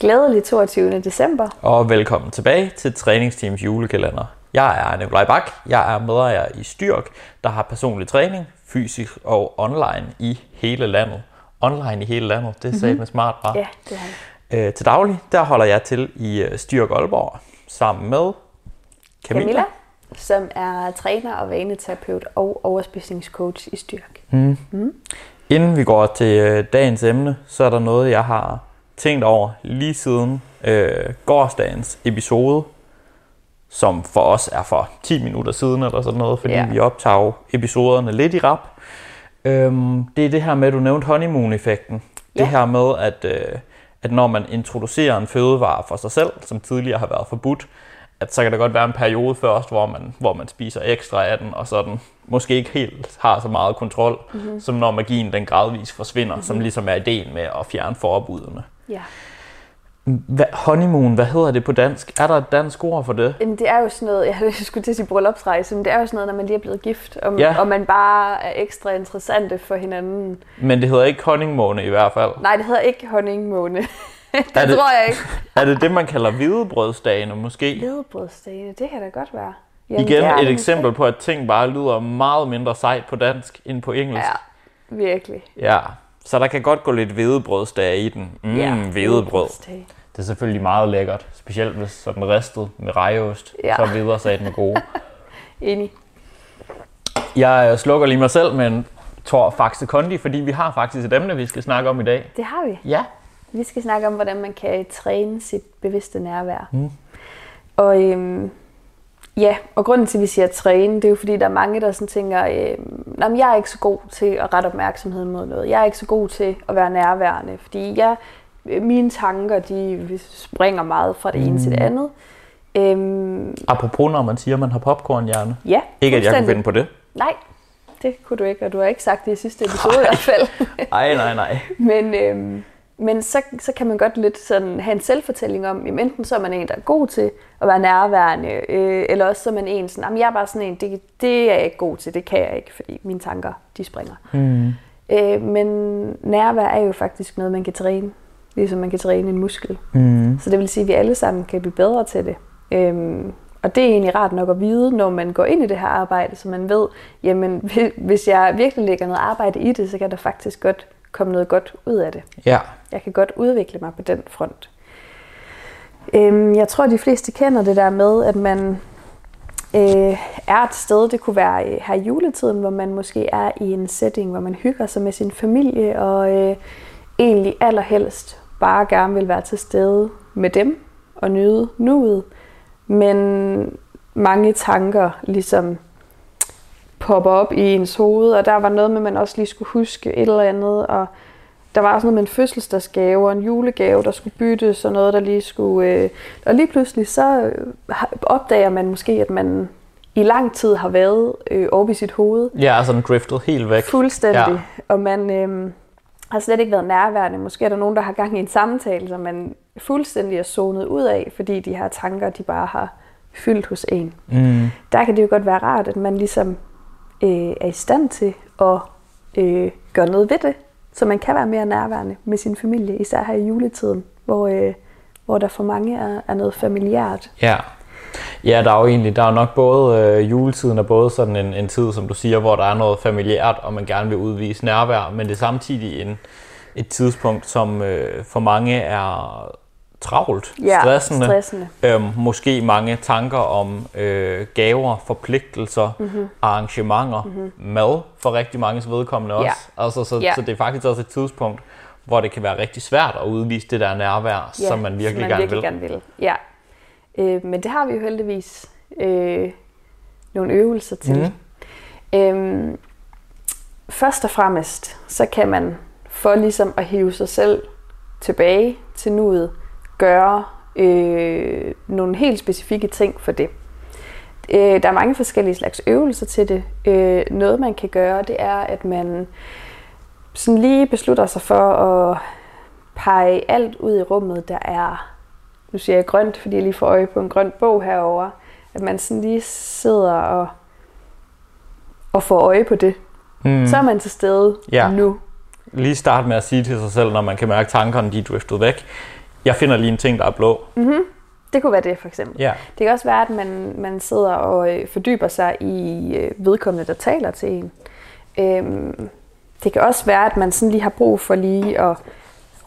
Glædelig 22. december. Og velkommen tilbage til Træningsteams julekalender. Jeg er Nikolaj Bak. Jeg er medejer i Styrk, der har personlig træning, fysisk og online i hele landet. Online i hele landet, det sagde mm-hmm. smart, var. Ja, det er han. Øh, til daglig, der holder jeg til i øh, Styrk Aalborg, sammen med Camilla. Camilla, som er træner og vaneterapeut og overspisningscoach i Styrk. Inden vi går til øh, dagens emne, så er der noget, jeg har tænkt over lige siden øh, gårsdagens episode, som for os er for 10 minutter siden eller sådan noget, fordi Ja. vi optager episoderne lidt i rap. Øhm, det er det her med, at du nævnte honeymoon-effekten. Ja. Det her med, at, øh, at når man introducerer en fødevare for sig selv, som tidligere har været forbudt, at så kan der godt være en periode først, hvor man, hvor man spiser ekstra af den, og så den måske ikke helt har så meget kontrol, mm-hmm. som når magien den gradvist forsvinder, mm-hmm. som ligesom er ideen med at fjerne forbudene. Ja. Hva, honeymoon, hvad hedder det på dansk? Er der et dansk ord for det? Jamen, det er jo sådan noget, jeg skulle til at sige bryllupsrejse, men det er jo sådan noget, når man lige er blevet gift, og, Ja. og man bare er ekstra interessante for hinanden. Men det hedder ikke honningmåne i hvert fald. Nej, det hedder ikke honningmåne. det, Er det tror jeg ikke. Er det det, man kalder hvidebrødsdagene måske? Ledebrødsdagene, det kan da godt være. Igen det er et eksempel på, at ting bare lyder meget mindre sejt på dansk end på engelsk. Ja, virkelig. Ja, så der kan godt gå lidt hvedebrødsdage i den. Mm, ja, hvedebrød. Det er selvfølgelig meget lækkert, specielt hvis sådan ristet med rejeost, Ja. så videre sat den gode. Enig. Jeg øh, slukker lige mig selv med en tår Faxe Kondi, fordi vi har faktisk et emne, vi skal snakke om i dag. Det har vi. Ja. Vi skal snakke om, hvordan man kan træne sit bevidste nærvær. Mm. Og øhm, ja, og grunden til, at vi siger træne, det er jo fordi, der er mange, der sådan tænker, øhm, "Nå, men jeg er ikke så god til at rette opmærksomheden mod noget. Jeg er ikke så god til at være nærværende, fordi jeg, øh, mine tanker, de springer meget fra det ene til det andet. Øhm, Apropos, når man siger, at man har popcornhjerne. ja, Ikke, at jeg kunne fuldstændig. finde på det. Nej, det kunne du ikke, og du har ikke sagt det i sidste episode i hvert fald. Ej, nej, nej. Men, øhm, men så, så kan man godt lidt sådan have en selvfortælling om, jamen enten så er man en, der er god til at være nærværende, øh, eller også så er man en sådan, jamen jeg er bare sådan en, det, det er jeg ikke god til, det kan jeg ikke, fordi mine tanker, de springer. Mm. Øh, men nærvær er jo faktisk noget, man kan træne, ligesom man kan træne en muskel. Mm. Så det vil sige, at vi alle sammen kan blive bedre til det. Øhm, og det er egentlig rart nok at vide, når man går ind i det her arbejde, så man ved, jamen hvi- hvis jeg virkelig lægger noget arbejde i det, så kan der faktisk godt komme noget godt ud af det. Ja. Jeg kan godt udvikle mig på den front. Øhm, jeg tror, de fleste kender det der med, at man øh, er et sted, det kunne være øh, her i juletiden, hvor man måske er i en setting, hvor man hygger sig med sin familie, og øh, egentlig allerhelst bare gerne vil være til stede med dem og nyde nuet. Men mange tanker ligesom popper op i ens hoved, og der var noget med, at man også lige skulle huske et eller andet, og der var også noget med en fødselsdagsgave og en julegave, der skulle byttes, og noget, der lige skulle... Øh, og lige pludselig så øh, opdager man måske, at man i lang tid har været øh, oppe i sit hoved, Jeg er sådan driftet helt væk. fuldstændig, Ja. ja. og man øh, har slet ikke været nærværende. Måske er der nogen, der har gang i en samtale, som man fuldstændig er zonet ud af, fordi de her tanker, de bare har fyldt hos en. Mm. Der kan det jo godt være rart, at man ligesom øh, er i stand til at øh, gøre noget ved det, så man kan være mere nærværende med sin familie, især her i juletiden, hvor, øh, hvor der for mange er, er noget familiært. Ja. Ja, der er jo egentlig, der er jo nok både øh, juletiden og både sådan en, en tid, som du siger, hvor der er noget familiært, og man gerne vil udvise nærvær, men det er samtidig en, et tidspunkt, som øh, for mange er travlt, Ja, stressende. stressende. Øhm, måske mange tanker om øh, gaver, forpligtelser, Mhm. mm-hmm. arrangementer, mm-hmm. mad for rigtig mange vedkommende også. Ja. Altså, så, Ja. så det er faktisk også et tidspunkt, hvor det kan være rigtig svært at udvise det der nærvær, ja, som man virkelig, som man gerne virkelig vil. gerne vil. Ja. Øh, men det har vi jo heldigvis øh, nogle øvelser til. Mm. Øhm, først og fremmest, så kan man for ligesom at hive sig selv tilbage til nuet, gøre øh, nogle helt specifikke ting for det. Øh, der er mange forskellige slags øvelser til det. Øh, noget man kan gøre, det er, at man sådan lige beslutter sig for at pege alt ud i rummet, der er, nu siger jeg grønt, fordi jeg lige får øje på en grøn bog herover, at man sådan lige sidder og, og får øje på det. Mm. Så er man til stede Ja. nu. Lige starte med at sige til sig selv, når man kan mærke, tankerne de er driftet væk. Jeg finder lige en ting, der er blå. Mm-hmm. Det kunne være det, for eksempel. Ja. Det kan også være, at man, man sidder og øh, fordyber sig i øh, vedkommende, der taler til en. Øhm, det kan også være, at man sådan lige har brug for lige at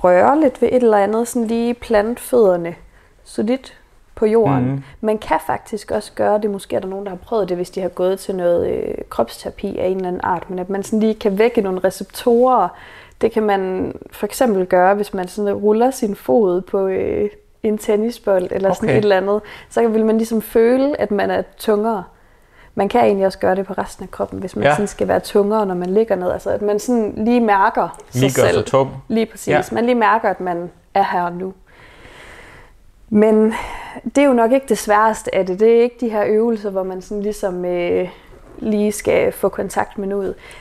røre lidt ved et eller andet, sådan lige plante fødderne solidt på jorden. Mhm. Man kan faktisk også gøre det, måske er der nogen, der har prøvet det, hvis de har gået til noget øh, kropsterapi af en eller anden art, men at man sådan lige kan vække nogle receptorer. Det kan man for eksempel gøre, hvis man sådan ruller sin fod på øh, en tennisbold eller sådan Okay. et eller andet. Så vil man ligesom føle, at man er tungere. Man kan egentlig også gøre det på resten af kroppen, hvis man Ja. sådan skal være tungere, når man ligger ned. Altså at man sådan lige mærker sig Lige gør selv. sig tung. Lige præcis. Ja. Man lige mærker, at man er her nu. Men det er jo nok ikke det sværeste af det. Det er ikke de her øvelser, hvor man sådan ligesom øh, lige skal få kontakt med.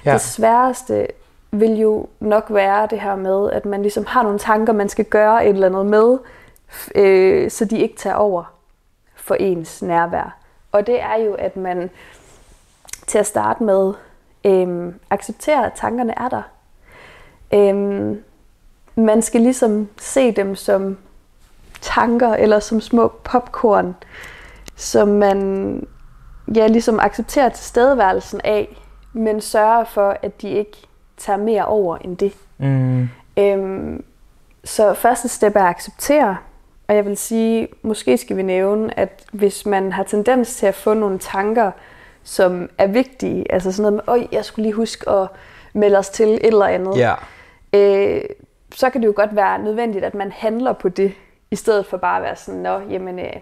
Ja. Ja. Det sværeste vil jo nok være det her med, at man ligesom har nogle tanker, man skal gøre et eller andet med, øh, så de ikke tager over for ens nærvær. Og det er jo, at man til at starte med øh, accepterer, at tankerne er der. Øh, man skal ligesom se dem som tanker eller som små popcorn, som man ja, ligesom accepterer tilstedeværelsen af, men sørger for, at de ikke tager mere over end det. Mm. Øhm, så første step er at acceptere, og jeg vil sige, måske skal vi nævne, at hvis man har tendens til at få nogle tanker, som er vigtige, altså sådan noget med, øj, jeg skulle lige huske at melde os til et eller andet, Ja. øh, så kan det jo godt være nødvendigt, at man handler på det, i stedet for bare at være sådan, nå, jamen, øh,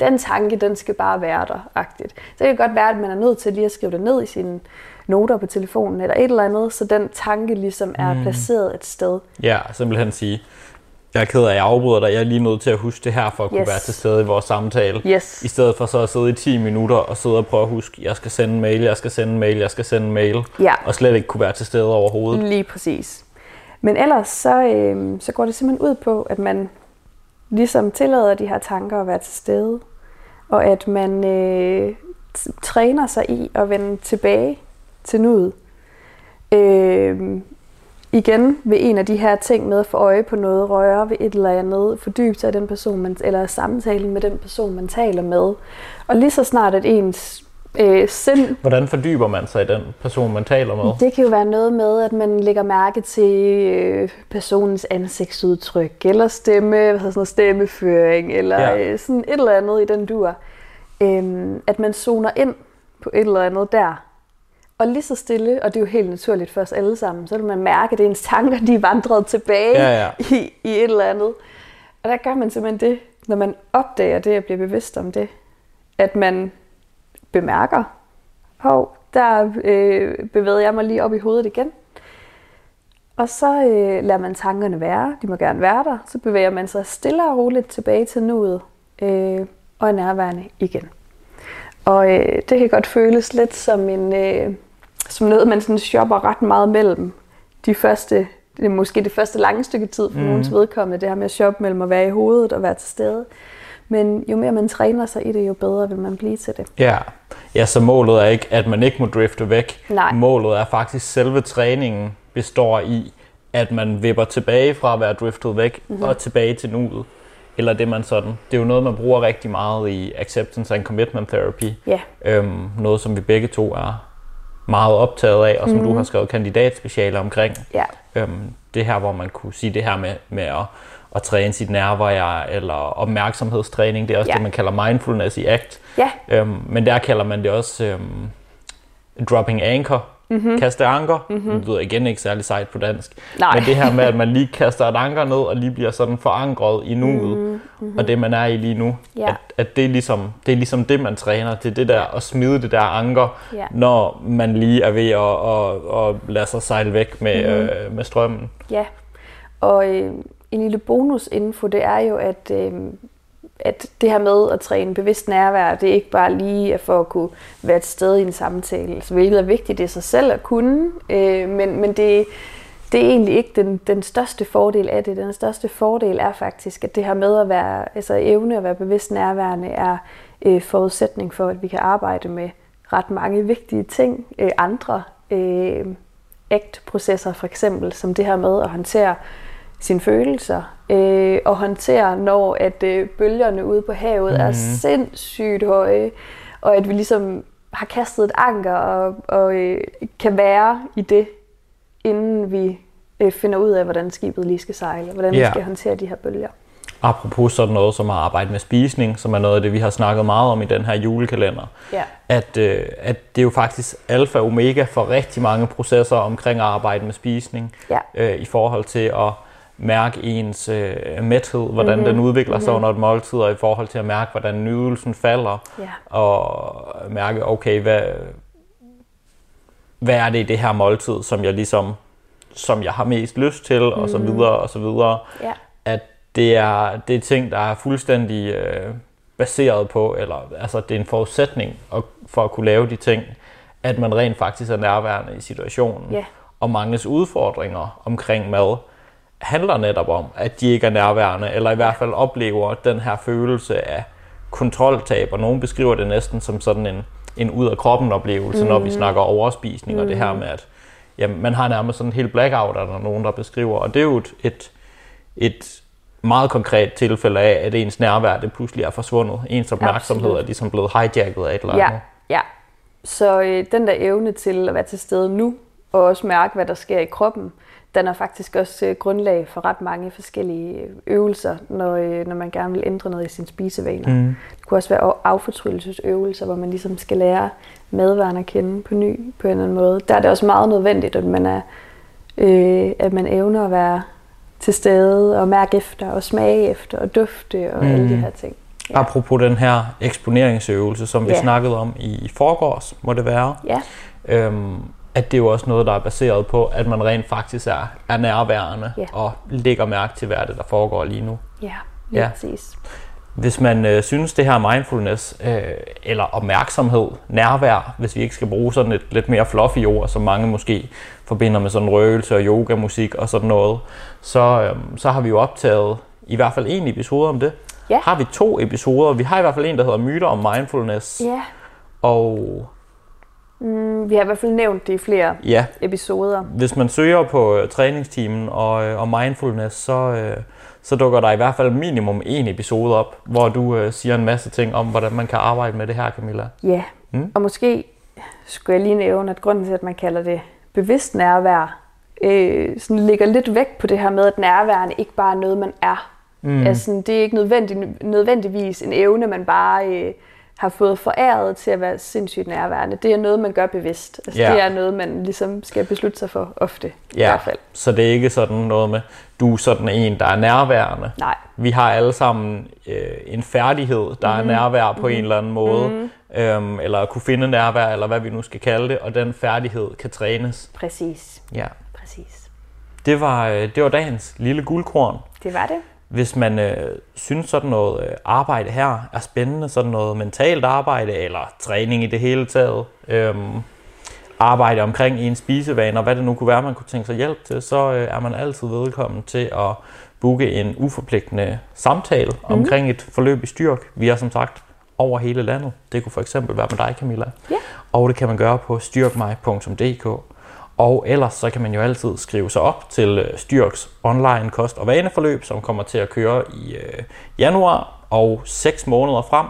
den tanke, den skal bare være der, agtigt. Så det kan godt være, at man er nødt til lige at skrive det ned i sine noter på telefonen, eller et eller andet, så den tanke ligesom er Mm. placeret et sted. Ja, simpelthen sige, jeg er ked af, at jeg afbryder dig. Jeg er lige nødt til at huske det her, for at kunne Yes. være til stede i vores samtale. Yes. I stedet for så at sidde i 10 minutter og sidde og prøve at huske, jeg skal sende en mail, jeg skal sende en mail, jeg skal sende en mail. Ja. Og slet ikke kunne være til stede overhovedet. Lige præcis. Men ellers så, øh, så går det simpelthen ud på, at man ligesom tillader de her tanker at være til stede, og at man øh, træner sig i at vende tilbage til nuet. Øh, igen ved en af de her ting med at få øje på noget, røre ved et eller andet, fordybe sig den person, man, eller samtalen med den person, man taler med. Og lige så snart, at ens øh, sind Hvordan fordyber man sig i den person, man taler med? det kan jo være noget med, at man lægger mærke til øh, personens ansigtsudtryk, eller stemme, hvad sådan noget, stemmeføring, eller Ja. øh, sådan et eller andet i den dur. Øhm, at man zoner ind på et eller andet der. Og lige så stille, og det er jo helt naturligt for os alle sammen, så vil man mærke, at ens tanker de er vandret tilbage Ja, ja. I, i et eller andet. Og der gør man simpelthen det, når man opdager det og bliver bevidst om det, at man bemærker, hov, der øh, bevæger jeg mig lige op i hovedet igen. Og så øh, lader man tankerne være, de må gerne være der, så bevæger man sig stille og roligt tilbage til nuet øh, og er nærværende igen. Og øh, det kan godt føles lidt som, en, øh, som noget, man sådan shopper ret meget mellem de første, det er måske det første lange stykke tid for mm. nogens vedkommende, det her med at shoppe mellem at være i hovedet og være til stede. Men jo mere man træner sig i det, jo bedre vil man blive til det. Ja. ja, så målet er ikke, at man ikke må drifte væk. Nej. Målet er faktisk, selve træningen består i, at man vipper tilbage fra at være driftet væk Mhm. mm-hmm. og tilbage til nuet. Eller det man sådan. Det er jo noget, man bruger rigtig meget i acceptance and commitment therapy. Ja, Øhm, noget, som vi begge to er meget optaget af, og som mm. du har skrevet kandidatspeciale omkring. ja, Øhm, det her, hvor man kunne sige det her med, med at, at træne sit nærvær, eller opmærksomhedstræning, det er også Ja. det, man kalder mindfulness i ACT. ja, Øhm, men der kalder man det også øhm, dropping anchor, mm-hmm. kaste anker. Mm-hmm. Det lyder igen ikke særlig sejt på dansk. Nej. Men det her med, at man lige kaster et anker ned, og lige bliver sådan forankret i nuet, mm-hmm. og det man er i lige nu. Ja. At, at det, er ligesom, det er ligesom det, man træner. Det er det der at smide det der anker, Ja. når man lige er ved at, at, at lade sig sejle væk med, mm-hmm. øh, med strømmen. ja. Og øh, en lille bonusinfo, det er jo, at, øh, at det her med at træne bevidst nærvær, det er ikke bare lige for at kunne være et sted i en samtale, altså, hvilket er vigtigt i sig selv at kunne, øh, men, men det, det er egentlig ikke den, den største fordel af det. Den største fordel er faktisk, at det her med at være, altså evne at være bevidst nærværende, er øh, forudsætning for, at vi kan arbejde med ret mange vigtige ting, øh, andre øh, ACT-processer for eksempel, som det her med at håndtere sine følelser øh, og håndtere, når at øh, bølgerne ude på havet mm. er sindssygt høje, og at vi ligesom har kastet et anker og, og øh, kan være i det, inden vi øh, finder ud af, hvordan skibet lige skal sejle, hvordan yeah. vi skal håndtere de her bølger. Apropos sådan noget som at arbejde med spisning, som er noget af det, vi har snakket meget om i den her julekalender, Ja. at, øh, at det er jo faktisk alfa og omega for rigtig mange processer omkring at arbejde med spisning, Ja. øh, i forhold til at mærke ens øh, mæthed, hvordan Mhm. mm-hmm. den udvikler sig mm-hmm. under et måltid, og i forhold til at mærke, hvordan nydelsen falder, Ja. og mærke, okay, hvad, hvad er det i det her måltid, som jeg ligesom, som jeg har mest lyst til, og så videre, og så videre. Ja. At det er, det er ting, der er fuldstændig øh, baseret på, eller altså det er en forudsætning at, for at kunne lave de ting, at man rent faktisk er nærværende i situationen. Ja. Og manges udfordringer omkring mad handler netop om, at de ikke er nærværende, eller i hvert fald oplever den her følelse af kontroltab, og nogen beskriver det næsten som sådan en, en ud af kroppen oplevelse, mm. når vi snakker overspisning, og det her med, at jamen, man har nærmest sådan en helt blackout, er der nogen, der beskriver, og det er jo et, et, et meget konkret tilfælde af, at ens nærvær det pludselig er forsvundet. Ens opmærksomhed Absolut. er ligesom blevet hijacket af et eller Ja, andet. ja. Så øh, den der evne til at være til stede nu, og også mærke, hvad der sker i kroppen, den er faktisk også øh, grundlag for ret mange forskellige øvelser, når, øh, når man gerne vil ændre noget i sine spisevaner. Mm. Det kunne også være af- affortrydelsesøvelser, hvor man ligesom skal lære madvaren at kende på ny på en eller anden måde. Der er det også meget nødvendigt, at man, er, øh, at man evner at være til stede og mærke efter og smage efter og dufte og mm. alle de her ting. Ja. Apropos den her eksponeringsøvelse, som vi Ja. snakkede om i forgårs, må det være. Ja, Øhm, at det er jo også noget, der er baseret på, at man rent faktisk er, er nærværende Ja. og lægger mærke til, hvad det, der foregår lige nu. ja, lige Ja. præcis. Hvis man øh, synes, det her mindfulness, øh, eller opmærksomhed, nærvær, hvis vi ikke skal bruge sådan et lidt mere fluffy ord, som mange måske forbinder med sådan røgelse og yoga, musik og sådan noget, så, øh, så har vi jo optaget i hvert fald en episode om det. Ja. Har vi to episoder? Vi har i hvert fald en, der hedder Myter om Mindfulness. Ja, Og mm, vi har i hvert fald nævnt det i flere ja, episoder. hvis man søger på øh, træningsteamen og, øh, og mindfulness, så, øh, så dukker der i hvert fald minimum en episode op, hvor du øh, siger en masse ting om, hvordan man kan arbejde med det her, Camilla. Ja, Mm. og måske skulle jeg lige nævne, at grunden til, at man kalder det bevidst nærvær, øh, sådan ligger lidt væk på det her med, at nærværen ikke bare er noget, man er. Mm. Altså, det er ikke nødvendig, nødvendigvis en evne, man bare øh, har fået foræret til at være sindssygt nærværende. Det er noget, man gør bevidst. Altså, Ja. Det er noget, man ligesom skal beslutte sig for ofte. I Ja, hvert fald. så det er ikke sådan noget med, du er sådan en, der er nærværende. Nej. Vi har alle sammen øh, en færdighed, der er nærvær på en eller anden måde, øhm, eller at kunne finde nærvær, eller hvad vi nu skal kalde det, og den færdighed kan trænes. Præcis. Ja. Præcis. Det var, øh, det var dagens lille guldkorn. Det var det. Hvis man øh, synes sådan noget øh, arbejde her er spændende, sådan noget mentalt arbejde eller træning i det hele taget, øhm, arbejde omkring ens spisevaner, hvad det nu kunne være, man kunne tænke sig hjælp til, så øh, er man altid velkommen til at booke en uforpligtende samtale mm. omkring et forløb i styrk. Vi er som sagt over hele landet. Det kunne for eksempel være med dig, Camilla. Ja. Og det kan man gøre på styrkmig.dk. Og ellers så kan man jo altid skrive sig op til øh, Styrks online kost- og vaneforløb, som kommer til at køre i øh, januar og 6 måneder frem.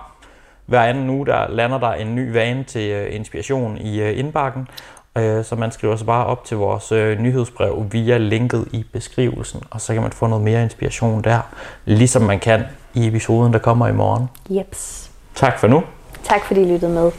Hver anden uge der lander der en ny vane til øh, inspiration i øh, indbakken, øh, så man skriver sig bare op til vores øh, nyhedsbrev via linket i beskrivelsen, og så kan man få noget mere inspiration der, ligesom man kan i episoden, der kommer i morgen. Jeps. Tak for nu. Tak fordi I lyttede med.